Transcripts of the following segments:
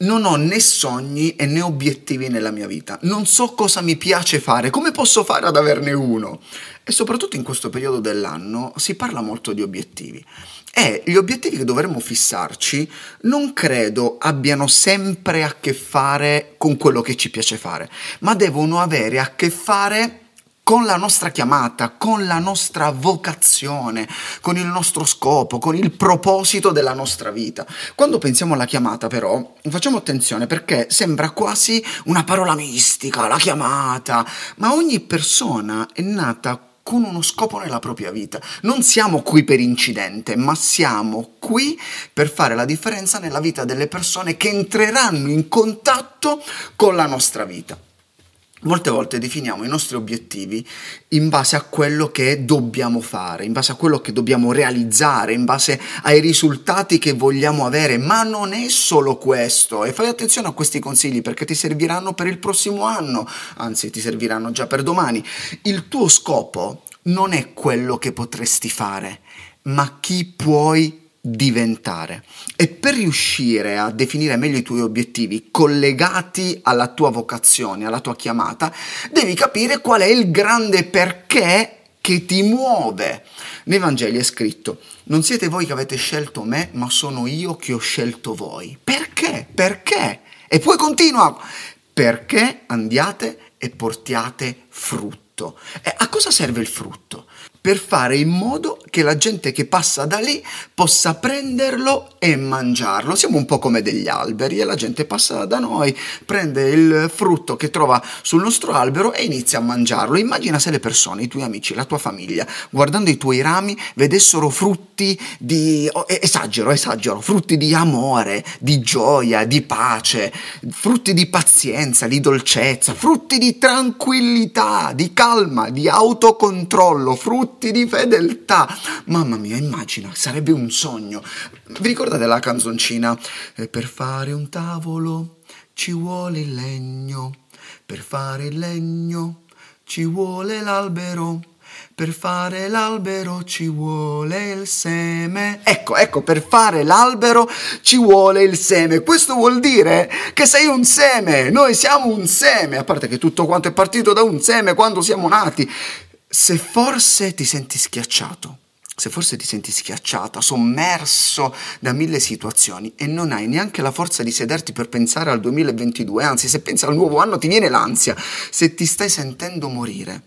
non ho né sogni e né obiettivi nella mia vita. Non so cosa mi piace fare, come posso fare ad averne uno. E soprattutto in questo periodo dell'anno si parla molto di obiettivi. E gli obiettivi che dovremmo fissarci non credo abbiano sempre a che fare con quello che ci piace fare, ma devono avere a che fare con la nostra chiamata, con la nostra vocazione, con il nostro scopo, con il proposito della nostra vita. Quando pensiamo alla chiamata però, facciamo attenzione perché sembra quasi una parola mistica, la chiamata, ma ogni persona è nata con uno scopo nella propria vita. Non siamo qui per incidente, ma siamo qui per fare la differenza nella vita delle persone che entreranno in contatto con la nostra vita. Molte volte definiamo i nostri obiettivi in base a quello che dobbiamo fare, in base a quello che dobbiamo realizzare, in base ai risultati che vogliamo avere, ma non è solo questo. E fai attenzione a questi consigli perché ti serviranno per il prossimo anno, anzi ti serviranno già per domani. Il tuo scopo non è quello che potresti fare, ma chi puoi diventare. E per riuscire a definire meglio i tuoi obiettivi collegati alla tua vocazione, alla tua chiamata, devi capire qual è il grande perché che ti muove. Nei Vangeli è scritto, non siete voi che avete scelto me, ma sono io che ho scelto voi. Perché? Perché? E poi continua, perché andiate e portiate frutto. E a cosa serve il frutto? per fare in modo che la gente che passa da lì possa prenderlo e mangiarlo. Siamo un po' come degli alberi e la gente passa da noi, prende il frutto che trova sul nostro albero e inizia a mangiarlo. Immagina se le persone, i tuoi amici, la tua famiglia, guardando i tuoi rami, vedessero frutti di... Oh, esagero, esagero, frutti di amore, di gioia, di pace, frutti di pazienza, di dolcezza, frutti di tranquillità, di calma, di autocontrollo, frutti di fedeltà. Mamma mia, immagina, sarebbe un sogno. Vi ricordate la canzoncina? E per fare un tavolo ci vuole il legno, per fare il legno ci vuole l'albero. Per fare l'albero ci vuole il seme. Ecco, ecco, per fare l'albero ci vuole il seme. Questo vuol dire che sei un seme. Noi siamo un seme. A parte che tutto quanto è partito da un seme quando siamo nati se forse ti senti schiacciato, se forse ti senti schiacciata, sommerso da mille situazioni e non hai neanche la forza di sederti per pensare al 2022, anzi se pensi al nuovo anno ti viene l'ansia, se ti stai sentendo morire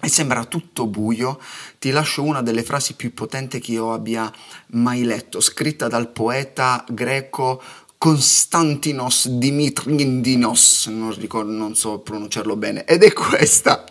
e sembra tutto buio, ti lascio una delle frasi più potenti che io abbia mai letto, scritta dal poeta greco Konstantinos Dimitridinos, non, ricordo, non so pronunciarlo bene, ed è questa.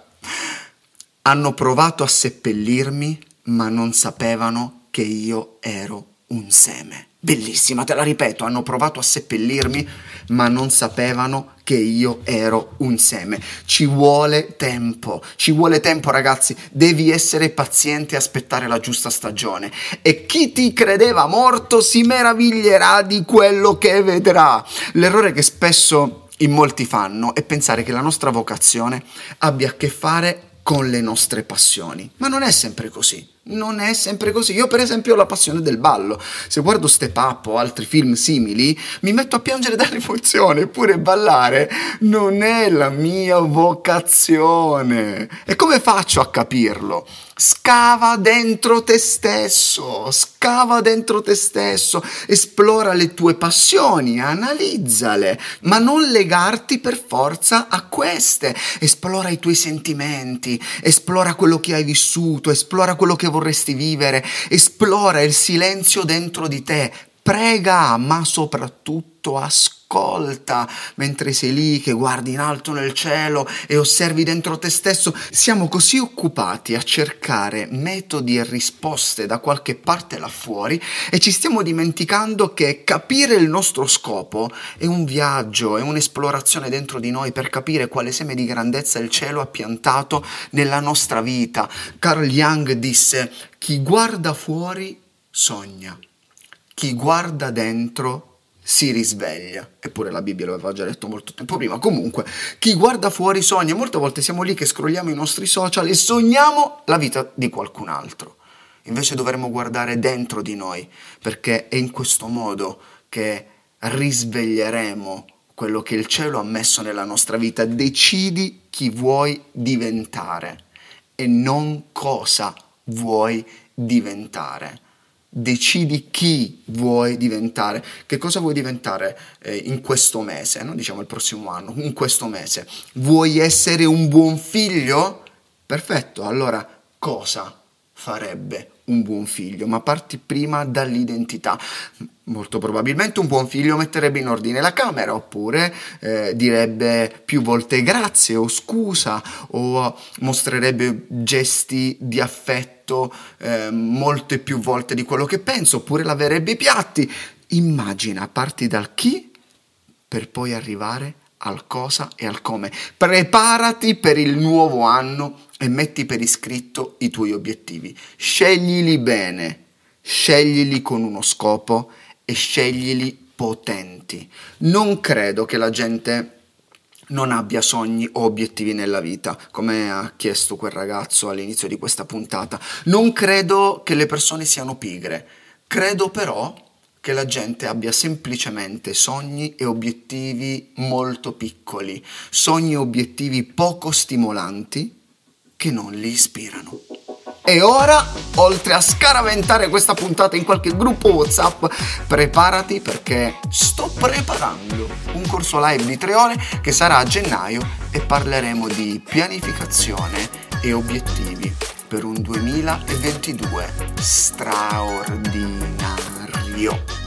Hanno provato a seppellirmi, ma non sapevano che io ero un seme. Bellissima, te la ripeto, hanno provato a seppellirmi, ma non sapevano che io ero un seme. Ci vuole tempo, ci vuole tempo ragazzi, devi essere paziente e aspettare la giusta stagione. E chi ti credeva morto si meraviglierà di quello che vedrà. L'errore che spesso in molti fanno è pensare che la nostra vocazione abbia a che fare con le nostre passioni. Ma non è sempre così. Non è sempre così. Io, per esempio, ho la passione del ballo. Se guardo Step Up o altri film simili, mi metto a piangere dall'emozione. Eppure ballare non è la mia vocazione. E come faccio a capirlo? Scava dentro te stesso, scava dentro te stesso, esplora le tue passioni, analizzale, ma non legarti per forza a queste. Esplora i tuoi sentimenti, esplora quello che hai vissuto, esplora quello che vorresti vivere, esplora il silenzio dentro di te, prega, ma soprattutto ascolta mentre sei lì che guardi in alto nel cielo e osservi dentro te stesso. Siamo così occupati a cercare metodi e risposte da qualche parte là fuori e ci stiamo dimenticando che capire il nostro scopo è un viaggio, è un'esplorazione dentro di noi per capire quale seme di grandezza il cielo ha piantato nella nostra vita. Carl Jung disse: Chi guarda fuori sogna, chi guarda dentro si risveglia. Eppure la Bibbia l'aveva già detto molto tempo prima. Comunque, chi guarda fuori sogna. Molte volte siamo lì che scrolliamo i nostri social e sogniamo la vita di qualcun altro. Invece dovremmo guardare dentro di noi, perché è in questo modo che risveglieremo quello che il cielo ha messo nella nostra vita. Decidi chi vuoi diventare e non cosa vuoi diventare decidi chi vuoi diventare, che cosa vuoi diventare eh, in questo mese, non diciamo il prossimo anno, in questo mese. Vuoi essere un buon figlio? Perfetto, allora cosa farebbe un buon figlio? Ma parti prima dall'identità. Molto probabilmente un buon figlio metterebbe in ordine la camera oppure eh, direbbe più volte grazie o scusa o mostrerebbe gesti di affetto eh, molte più volte di quello che penso oppure laverebbe i piatti. Immagina, parti dal chi per poi arrivare al cosa e al come. Preparati per il nuovo anno e metti per iscritto i tuoi obiettivi. Sceglili bene, sceglili con uno scopo e sceglili potenti. Non credo che la gente non abbia sogni o obiettivi nella vita, come ha chiesto quel ragazzo all'inizio di questa puntata. Non credo che le persone siano pigre. Credo però che la gente abbia semplicemente sogni e obiettivi molto piccoli, sogni e obiettivi poco stimolanti che non li ispirano. E ora, oltre a scaraventare questa puntata in qualche gruppo WhatsApp, preparati perché sto preparando un corso live di tre ore che sarà a gennaio e parleremo di pianificazione e obiettivi per un 2022 straordinario.